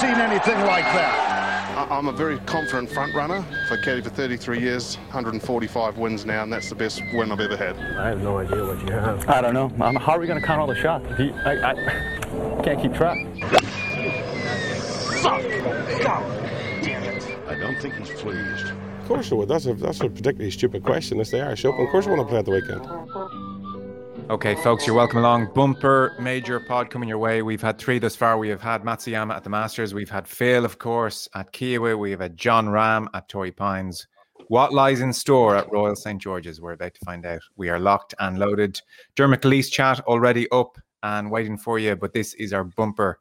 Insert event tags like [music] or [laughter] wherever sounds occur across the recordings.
seen anything like that. I'm a very confident front runner. I've caddied for 33 years, 145 wins now, and that's the best win I've ever had. I have no idea what you have. I don't know. Um, how are we going to count all the shots? You, I, I can't keep track. Fuck! God damn it. I don't think he's pleased. Of course I would. That's a that's a particularly stupid question. It's the Irish Open. Of course I want to play at the weekend. Okay, folks, you're welcome along. Bumper major pod coming your way. We've had three thus far. We have had Matsuyama at the Masters. We've had Phil, of course, at Kiawah. We have had Jon Rahm at Torrey Pines. What lies in store at Royal St. George's? We're about to find out. We are locked and loaded. Dermot Gilleece chat already up and waiting for you, but this is our bumper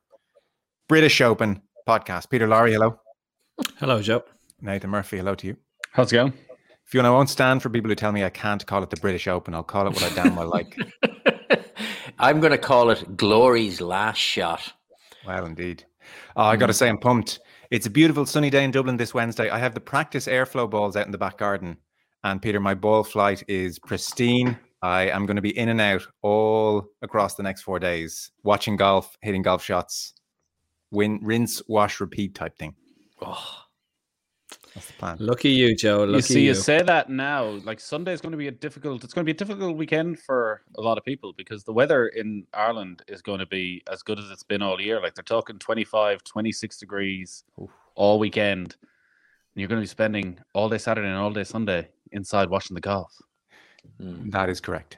British Open podcast. Peter Lawrie, hello. Hello, Joe. Nathan Murphy, hello to you. How's it going? Fionn, I won't stand for people who tell me I can't call it the British Open. I'll call it what I damn well like. [laughs] I'm going to call it Glory's last shot. Well, indeed. Oh, I got to mm. say, I'm pumped. It's a beautiful sunny day in Dublin this Wednesday. I have the practice airflow balls out in the back garden. And Peter, my ball flight is pristine. I am going to be in and out all across the next four days, watching golf, hitting golf shots, win, rinse, wash, repeat type thing. Oh, That's the plan. Lucky you, Joe. Lucky you see, you. you say that now. Like Sunday is going to be a difficult. It's going to be a difficult weekend for a lot of people because the weather in Ireland is going to be as good as it's been all year. Like they're talking 25, 26 degrees all weekend. And you're going to be spending all day Saturday and all day Sunday inside watching the golf. Hmm. That is correct.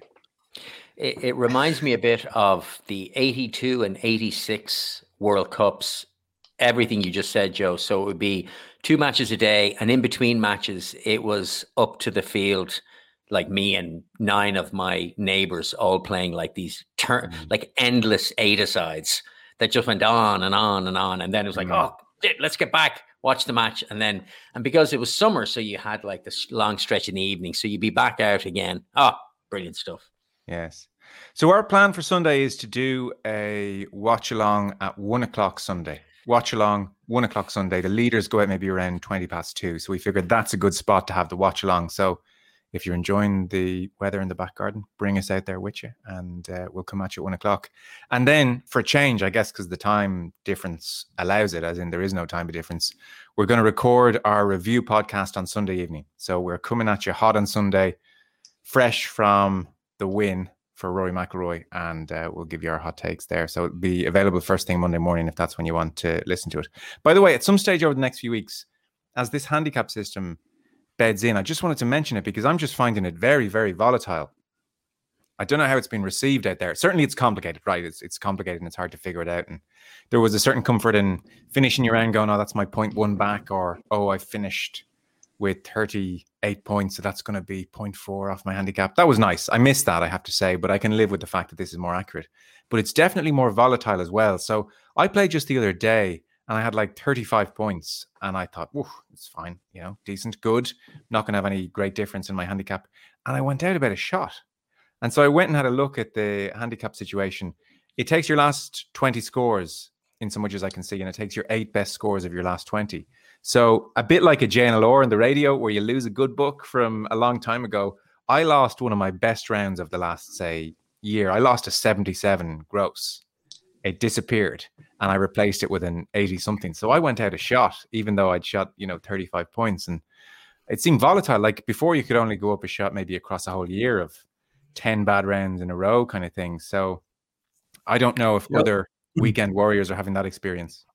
It, it reminds me a bit of the 82 and 86 World Cups, everything you just said, Joe. So it would be two matches a day, and in between matches, it was up to the field, like me and nine of my neighbors all playing like these turn, mm. like endless eight asides that just went on and on and on. And then it was like, mm. oh, let's get back, watch the match. And then, and because it was summer, so you had like this long stretch in the evening. So you'd be back out again. Oh, brilliant stuff. Yes. So our plan for Sunday is to do a watch along at one o'clock Sunday. Watch along one o'clock Sunday. The leaders go out maybe around twenty past two. So we figured that's a good spot to have the watch along. So if you're enjoying the weather in the back garden, bring us out there with you, and uh, we'll come at you at one o'clock. And then for change, I guess because the time difference allows it, as in there is no time difference, we're going to record our review podcast on Sunday evening. So we're coming at you hot on Sunday, fresh from the win for Rory McIlroy, and uh, we'll give you our hot takes there. So it'll be available first thing Monday morning if that's when you want to listen to it. By the way, at some stage over the next few weeks, as this handicap system beds in, I just wanted to mention it because I'm just finding it very, very volatile. I don't know how it's been received out there. Certainly, it's complicated, right? It's it's complicated and it's hard to figure it out. And there was a certain comfort in finishing your round, going, "Oh, that's my point one back," or "Oh, I finished with 38 points, so that's going to be 0.4 off my handicap." That was nice. I missed that, I have to say, but I can live with the fact that this is more accurate. But it's definitely more volatile as well. So I played just the other day, and I had like 35 points, and I thought, "Whoa, it's fine, you know, decent, good. Not going to have any great difference in my handicap." And I went out about a shot. And so I went and had a look at the handicap situation. It takes your last 20 scores in so much as I can see, and it takes your eight best scores of your last 20. So a bit like a JNLR in the radio where you lose a good book from a long time ago. I lost one of my best rounds of the last, say, year. I lost a 77 gross. It disappeared and I replaced it with an 80 something. So I went out a shot, even though I'd shot, you know, 35 points. And it seemed volatile. Like before, you could only go up a shot maybe across a whole year of 10 bad rounds in a row kind of thing. So I don't know if other mm-hmm. weekend warriors are having that experience.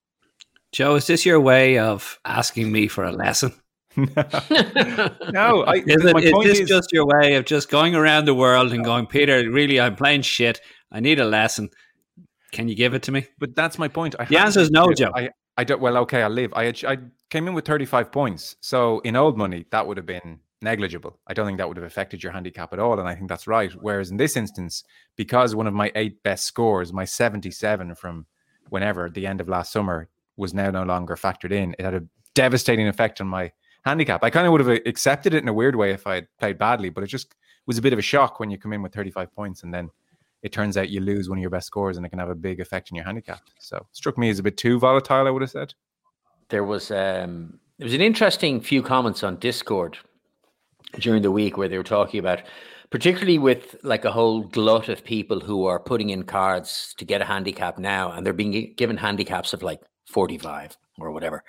Joe, is this your way of asking me for a lesson? [laughs] [laughs] No, I, Is, my it, is point this is- just your way of just going around the world and going, Peter, really, I'm playing shit. I need a lesson. Can you give it to me? But that's my point. I The answer is no, lived- Joe. I, I don't. Well, okay, I'll live. I I came in with 35 points. So in old money, that would have been negligible. I don't think that would have affected your handicap at all. And I think that's right. Whereas in this instance, because one of my eight best scores, my 77 from whenever the end of last summer, was now no longer factored in, it had a devastating effect on my handicap. I kind of would have accepted it in a weird way if I had played badly, but it just was a bit of a shock when you come in with 35 points and then it turns out you lose one of your best scores and it can have a big effect on your handicap. So struck me as a bit too volatile, I would have said. there was um there was an interesting few comments on Discord during the week where they were talking about particularly with like a whole glut of people who are putting in cards to get a handicap now and they're being given handicaps of like 45 or whatever.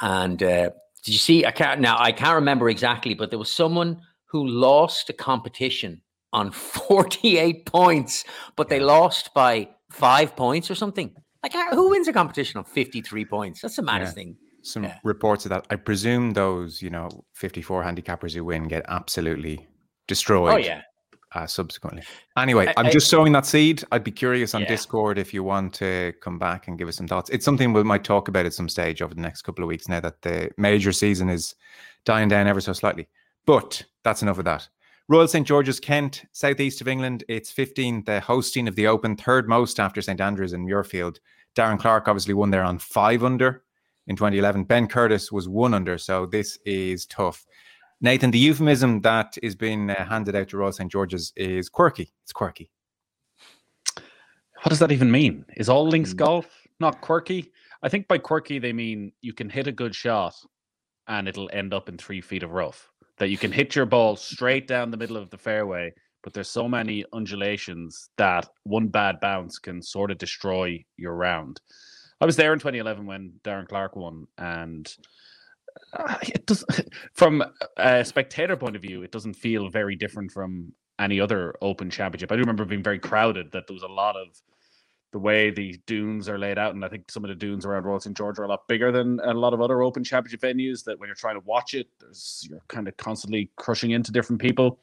And uh, did you see? I can't now. I can't remember exactly, but there was someone who lost a competition on [laughs] 48 points, but they lost by five points or something. Like, who wins a competition on 53 points? That's the maddest Yeah. thing. Some Yeah. reports of that. I presume those, you know, 54 handicappers who win get absolutely destroyed. Oh, yeah. Uh, subsequently. Anyway, I- am just sowing that seed. I'd be curious on Yeah. Discord if you want to come back and give us some thoughts. It's something we might talk about at some stage over the next couple of weeks now that the major season is dying down ever so slightly. But that's enough of that. Royal St George's, Kent, southeast of England. It's 15th, the hosting of the Open, third most after St Andrews and Muirfield. Darren Clarke obviously won there on five under in 2011. Ben Curtis was one under, so this is tough. Nathan, the euphemism that is being uh, handed out to Royal St George's is quirky. It's quirky. What does that even mean? Is all Mm. links golf not quirky? I think by quirky they mean you can hit a good shot and it'll end up in three feet of rough. That you can hit your ball straight down the middle of the fairway, but there's so many undulations that one bad bounce can sort of destroy your round. I was there in 2011 when Darren Clarke won, and it does, [laughs] from a spectator point of view, it doesn't feel very different from any other Open Championship. I do remember being very crowded. That there was a lot of the way the dunes are laid out, and I think some of the dunes around Royal St George are a lot bigger than a lot of other Open Championship venues. That when you're trying to watch it, there's you're kind of constantly crushing into different people.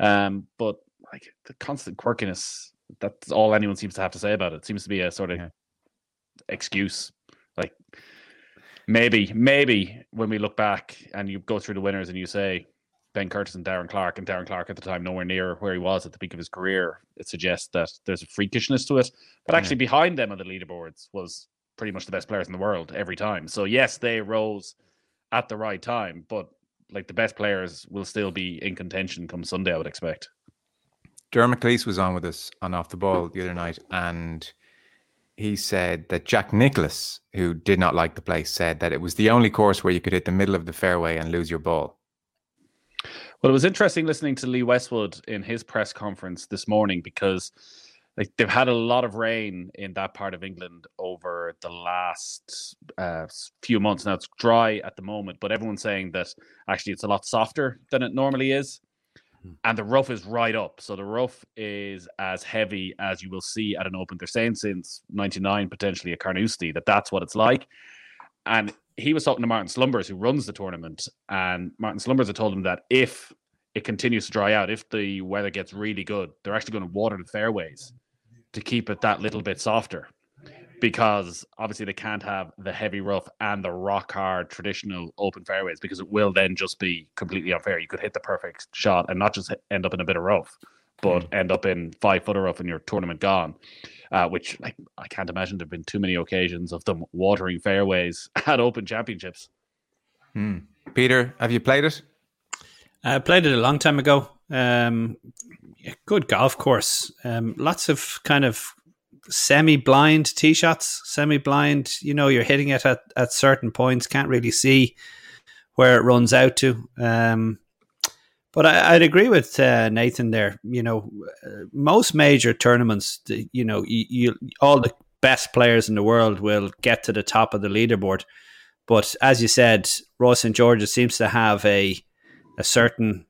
Um, but like the constant quirkiness, that's all anyone seems to have to say about it. It seems to be a sort of Yeah. excuse. Like maybe, maybe when we look back and you go through the winners and you say Ben Curtis and Darren Clarke, and Darren Clarke at the time nowhere near where he was at the peak of his career, it suggests that there's a freakishness to it. But actually, behind them on the leaderboards was pretty much the best players in the world every time. So yes, they rose at the right time, but like the best players will still be in contention come Sunday, I would expect. Dermot Gilleece was on with us on Off the Ball the other night, and he said that Jack Nicklaus, who did not like the place, said that it was the only course where you could hit the middle of the fairway and lose your ball. Well, it was interesting listening to Lee Westwood in his press conference this morning because like they've had a lot of rain in that part of England over the last uh, few months. Now it's dry at the moment, but everyone's saying that actually it's a lot softer than it normally is. Hmm. And the rough is right up. So the rough is as heavy as you will see at an open. They're saying since 99, potentially a Carnoustie, that that's what it's like. And he was talking to Martin Slumbers, who runs the tournament. And Martin Slumbers had told him that if it continues to dry out, if the weather gets really good, they're actually going to water the fairways to keep it that little bit softer. Because obviously they can't have the heavy rough and the rock hard traditional open fairways because it will then just be completely unfair. You could hit the perfect shot and not just end up in a bit of rough, but end up in five footer rough and your tournament gone. Uh, which like I can't imagine there've been too many occasions of them watering fairways [laughs] at open championships. Hmm. Peter, have you played it? I played it a long time ago. Um, good golf course. Um, lots of kind of semi-blind tee shots, semi-blind. You know, you're hitting it at, at certain points. Can't really see where it runs out to. Um, but I, I'd agree with uh, Nathan there. You know, uh, most major tournaments, you know, you, you all the best players in the world will get to the top of the leaderboard. But as you said, Royal St George's seems to have a a certain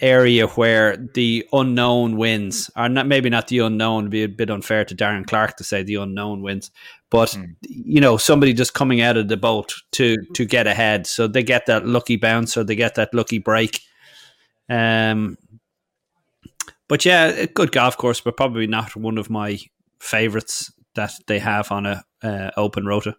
area where the unknown wins, or not maybe not the unknown. Be a bit unfair to Darren Clarke to say the unknown wins, but you know somebody just coming out of the boat to to get ahead, so they get that lucky bounce or they get that lucky break. Um, but yeah, a good golf course, but probably not one of my favorites that they have on a uh, open rota.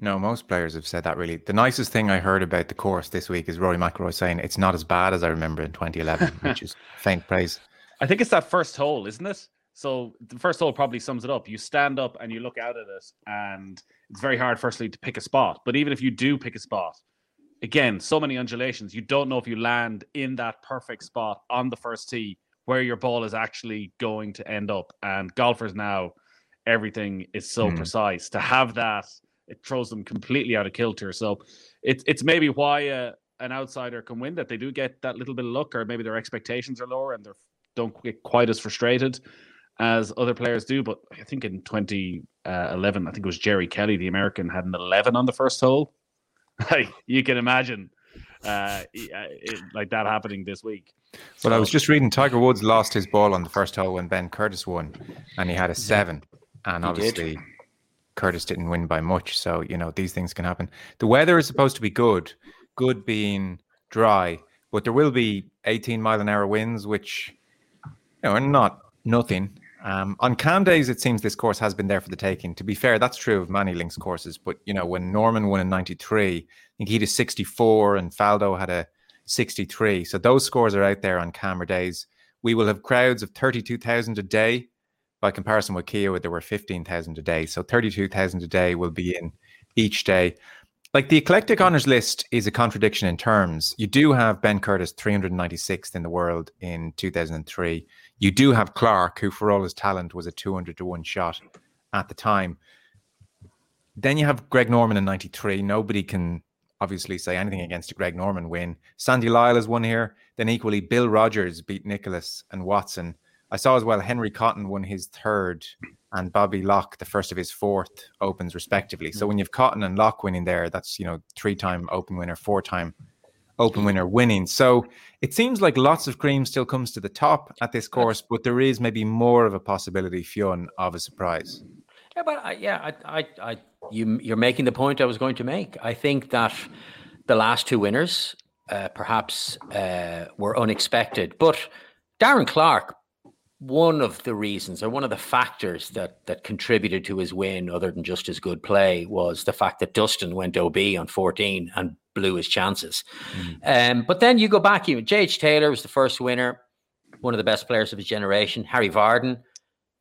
No, most players have said that really. The nicest thing I heard about the course this week is Rory McIlroy saying it's not as bad as I remember in 2011, [laughs] which is faint praise. I think it's that first hole, isn't it? So the first hole probably sums it up. You stand up and you look out at it, and it's very hard, firstly, to pick a spot. But even if you do pick a spot, again, so many undulations, you don't know if you land in that perfect spot on the first tee where your ball is actually going to end up. And golfers now, everything is so Hmm. precise. To have that, it throws them completely out of kilter. So it's it's maybe why uh, an outsider can win that they do get that little bit of luck, or maybe their expectations are lower and they don't get quite as frustrated as other players do. But I think in 20 uh, 11. I think it was Jerry Kelly, the American, had an 11 on the first hole. [laughs] Like you can imagine, uh, it, like that happening this week. Well, I was just reading Tiger Woods lost his ball on the first hole when Ben Curtis won, and he had a seven. And obviously, Curtis didn't win by much. So, you know, these things can happen. The weather is supposed to be good, good being dry, but there will be 18 mile an hour winds, which, you know, are not nothing. Um, on calm days, it seems this course has been there for the taking. To be fair, that's true of many links courses. But, you know, when Norman won in 93, I think he did 64 and Faldo had a 63. So those scores are out there on camera days. We will have crowds of 32,000 a day. By comparison with Kia, there were 15,000 a day. So 32,000 a day will be in each day. Like the eclectic hmm. honors list is a contradiction in terms. You do have Ben Curtis 396th in the world in 2003. You do have Clarke, who for all his talent was a 200 to 1 shot at the time. Then you have Greg Norman in 93. Nobody can obviously say anything against a Greg Norman win. Sandy Lyle has won here. Then equally, Bill Rogers beat Nicklaus and Watson. I saw as well Henry Cotton won his third and Bobby Locke the first of his fourth opens respectively. So when you've Cotton and Locke winning there, that's you know three time open winner, four time open winner winning. So it seems like lots of cream still comes to the top at this course, but there is maybe more of a possibility, Fionn, of a surprise. Yeah, but I, yeah, I, I, I, you, you're making the point I was going to make. I think that the last two winners uh, perhaps uh, were unexpected, but Darren Clarke, one of the reasons or one of the factors that that contributed to his win, other than just his good play, was the fact that Dustin went OB on 14 and blew his chances. Um, but then you go back, you J.H. Taylor was the first winner, one of the best players of his generation. Harry Vardon,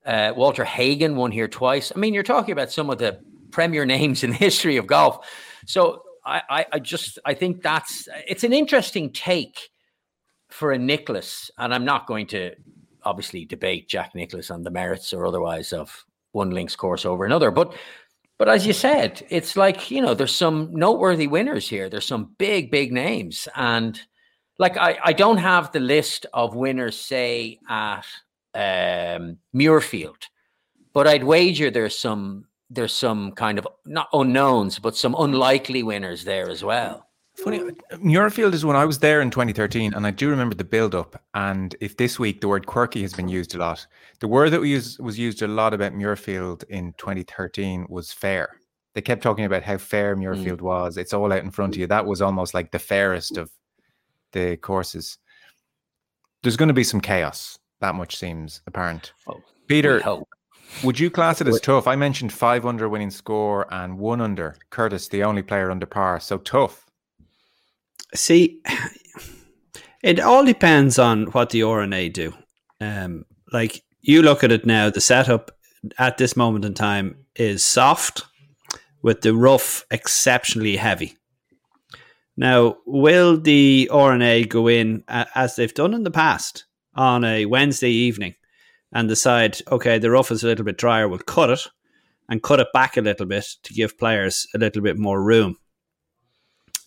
uh, Walter Hagen won here twice. I mean, you're talking about some of the premier [laughs] names in the history of golf. So I, I, I just I think that's it's an interesting take for a Nicklaus, and I'm not going to obviously debate Jack Nicklaus on the merits or otherwise of one links course over another, but but as you said, it's like you know there's some noteworthy winners here. There's some big big names, and like I I don't have the list of winners say at um, Muirfield, but I'd wager there's some there's some kind of not unknowns, but some unlikely winners there as well. Funny, Muirfield is when I was there in 2013, and I do remember the build up. And if this week the word quirky has been used a lot, the word that we use, was used a lot about Muirfield in 2013 was fair. They kept talking about how fair Muirfield was. It's all out in front of you. That was almost like the fairest of the courses. There's going to be some chaos. That much seems apparent. Oh, Peter, would you class it as tough? I mentioned five under winning score and one under. Curtis, the only player under par. So tough. See, it all depends on what the R&A do. Um, like you look at it now, the setup at this moment in time is soft, with the rough exceptionally heavy. Now, will the R&A go in as they've done in the past on a Wednesday evening and decide, okay, the rough is a little bit drier, we'll cut it and cut it back a little bit to give players a little bit more room?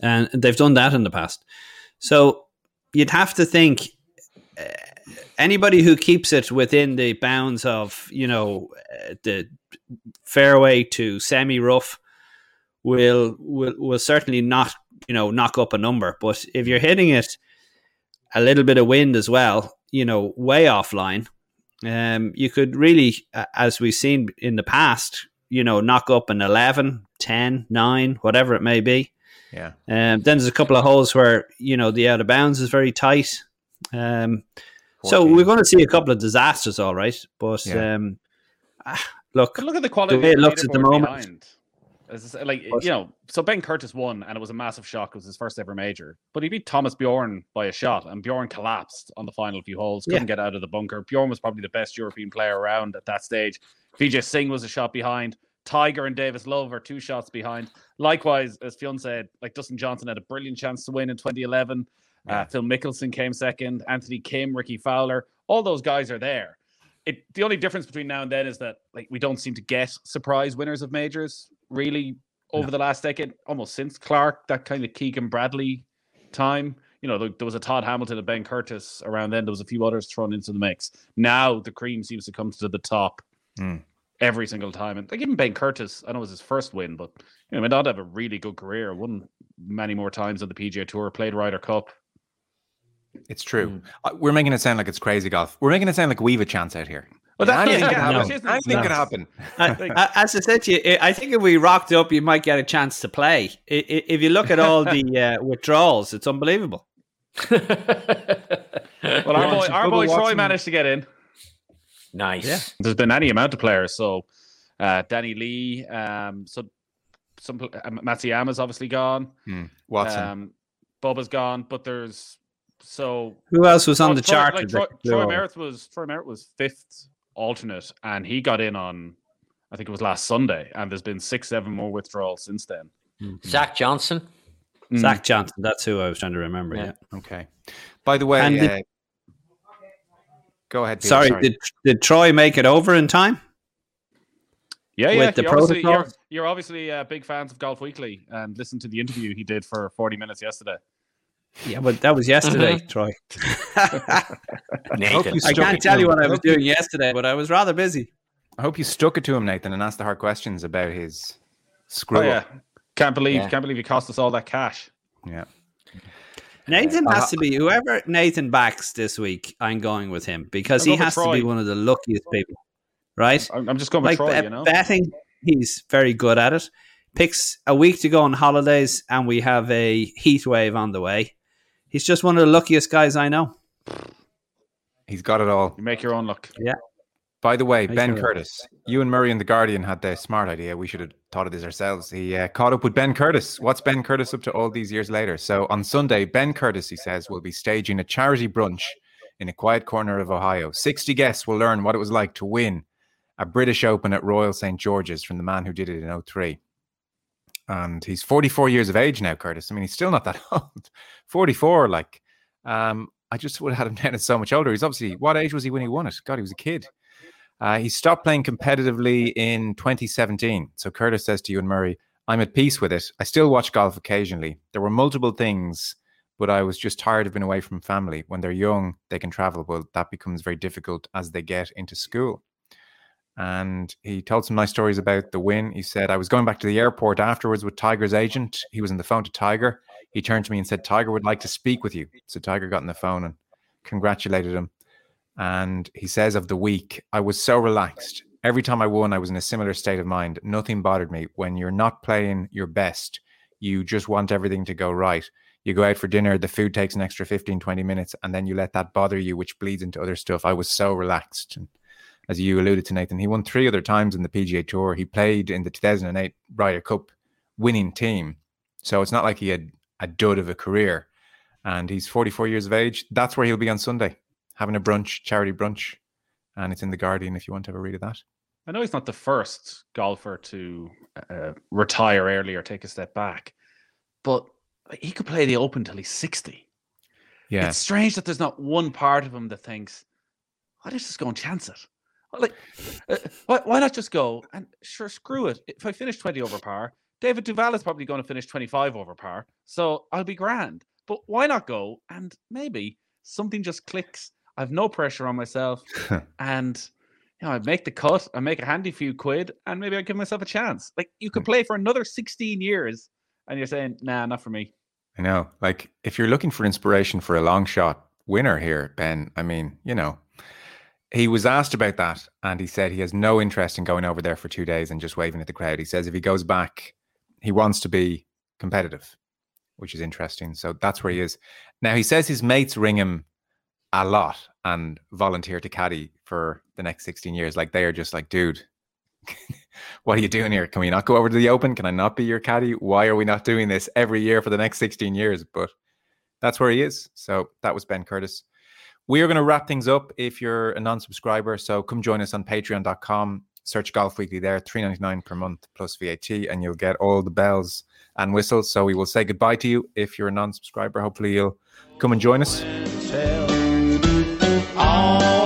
And they've done that in the past. So you'd have to think uh, anybody who keeps it within the bounds of you know uh, the fairway to semi rough will will will certainly not you know knock up a number. But if you're hitting it a little bit of wind as well, you know, way offline, um, you could really, as we've seen in the past, you know, knock up an 11, 10, 9, whatever it may be. Yeah. Um, then there's a couple of holes where you know the out of bounds is very tight. Um, so we're going to see a couple of disasters, all right. But Yeah. um, ah, look, But look at the quality. way it looks at the moment. behind. As like you know, so Ben Curtis won, and it was a massive shock. It was his first ever major, but he beat Thomas Bjorn by a shot, and Bjorn collapsed on the final few holes. Couldn't get out of the bunker. Bjorn was probably the best European player around at that stage. Vijay Singh was a shot behind. Tiger and Davis Love are two shots behind. Likewise, as Fionn said, like Dustin Johnson had a brilliant chance to win in 2011. Uh, Phil Mickelson came second. Anthony Kim, Rickie Fowler, all those guys are there. It the only difference between now and then is that like we don't seem to get surprise winners of majors really over the last decade, almost since Clarke, that kind of Keegan Bradley time. You know, there, there was a Todd Hamilton and Ben Curtis around then. There was a few others thrown into the mix. Now the cream seems to come to the top Hmm. Every single time. And like even Ben Curtis, I know it was his first win, but you know, went on to have a really good career. Won many more times on the PGA Tour, played Ryder Cup. It's true. Uh, We're making it sound like it's crazy golf. We're making it sound like we've a chance out here. Well, that- anything yeah, could yeah, happen. which isn't- Anything no. could happen. I- I- [laughs] as I said to you, I I think if we rocked up, you might get a chance to play. I- I- If you look at all the [laughs] uh, withdrawals, it's unbelievable. [laughs] Well, our boy, our boy Troy Watson. managed to get in. Nice. Yeah. There's been any amount of players. So uh, Danny Lee, um, so some pl- uh, Matsuyama's obviously gone. Hmm. Watson. Um, Bubba's gone, but there's so Who else was on Oh, the Troy, chart? Like, that Troy, they Troy Merritt was Troy Merritt was fifth alternate, and he got in on, I think it was last Sunday, and there's been six, seven more withdrawals since then. Zach Johnson. Mm. Zach Johnson. That's who I was trying to remember. Yeah. Yeah. Okay. By the way, And the- uh, go ahead. Peter, Sorry, did did Troy make it over in time? Yeah, With yeah. the you're, obviously, you're, you're obviously uh, big fans of Golf Weekly, and listen to the interview he did for 40 minutes yesterday. Yeah, but that was yesterday, Troy. [laughs] Nathan. you I can't tell you what I was doing yesterday, but I was rather busy. I hope you stuck it to him, Nathan, and asked the hard questions about his screw Oh, yeah. Can't believe, Yeah. can't believe he cost us all that cash. Yeah. Nathan has uh-huh. to be whoever Nathan backs this week. I'm going with him because he go for has to be one of the luckiest people, right? I'm, I'm just going with Like Troy, bet- you know? betting, he's very good at it. Picks a week to go on holidays, and we have a heat wave on the way. He's just one of the luckiest guys I know. He's got it all. You make your own luck. By the way, Ben. Curtis, Ewan Murray and the Guardian had the smart idea. We should have thought of this ourselves. He uh, caught up with Ben Curtis. What's Ben Curtis up to all these years later? So on Sunday, Ben Curtis, he says, will be staging a charity brunch in a quiet corner of Ohio. 60 guests will learn what it was like to win a British Open at Royal St. George's from the man who did it in 03. And he's 44 years of age now, Curtis. I mean, he's still not that [laughs] old. 44, like, um, I just would have had him [laughs] down as so much older. He's obviously, what age was he when he won it? God, he was a kid. Uh, he stopped playing competitively in 2017. So Curtis says to Ewan Murray, I'm at peace with it. I still watch golf occasionally. There were multiple things, but I was just tired of being away from family. When they're young, they can travel. Well, that becomes very difficult as they get into school. And he told some nice stories about the win. He said, I was going back to the airport afterwards with Tiger's agent. He was on the phone to Tiger. He turned to me and said, Tiger would like to speak with you. So Tiger got on the phone and congratulated him. And he says of the week, I was so relaxed. Every time I won, I was in a similar state of mind. Nothing bothered me. When you're not playing your best, you just want everything to go right. You go out for dinner, the food takes an extra 15, 20 minutes, and then you let that bother you, which bleeds into other stuff. I was so relaxed. And as you alluded to, Nathan, he won three other times in the PGA Tour. He played in the 2008 Ryder Cup winning team. So it's not like he had a dud of a career. And he's 44 years of age. That's where he'll be on Sunday, having a brunch, charity brunch. And it's in The Guardian if you want to have a read of that. I know he's not the first golfer to uh, retire early or take a step back, but he could play the Open till he's 60. Yeah. It's strange that there's not one part of him that thinks, I'll just go and chance it. Like, uh, why, why not just go and sure, screw it. If I finish 20 over par, David Duval is probably going to finish 25 over par. So I'll be grand. But why not go and maybe something just clicks? I have no pressure on myself. [laughs] and, you know, I make the cut, I make a handy few quid, and maybe I give myself a chance. Like, you could hmm. play for another 16 years and you're saying, nah, not for me. I know. Like, if you're looking for inspiration for a long shot winner here, Ben, I mean, you know, he was asked about that and he said he has no interest in going over there for two days and just waving at the crowd. He says if he goes back, he wants to be competitive, which is interesting. So that's where he hmm. is. Now, he says his mates ring him a lot and volunteer to caddy for the next 16 years. Like, they are just like, dude, [laughs] what are you doing here? Can we not go over to the Open? Can I not be your caddy? Why are we not doing this every year for the next 16 years? But that's where he is. So that was Ben Curtis. We are going to wrap things up if you're a non-subscriber. So come join us on patreon.com. Search Golf Weekly there, three ninety nine per month plus VAT, and you'll get all the bells and whistles. So we will say goodbye to you if you're a non-subscriber. Hopefully you'll come and join us. All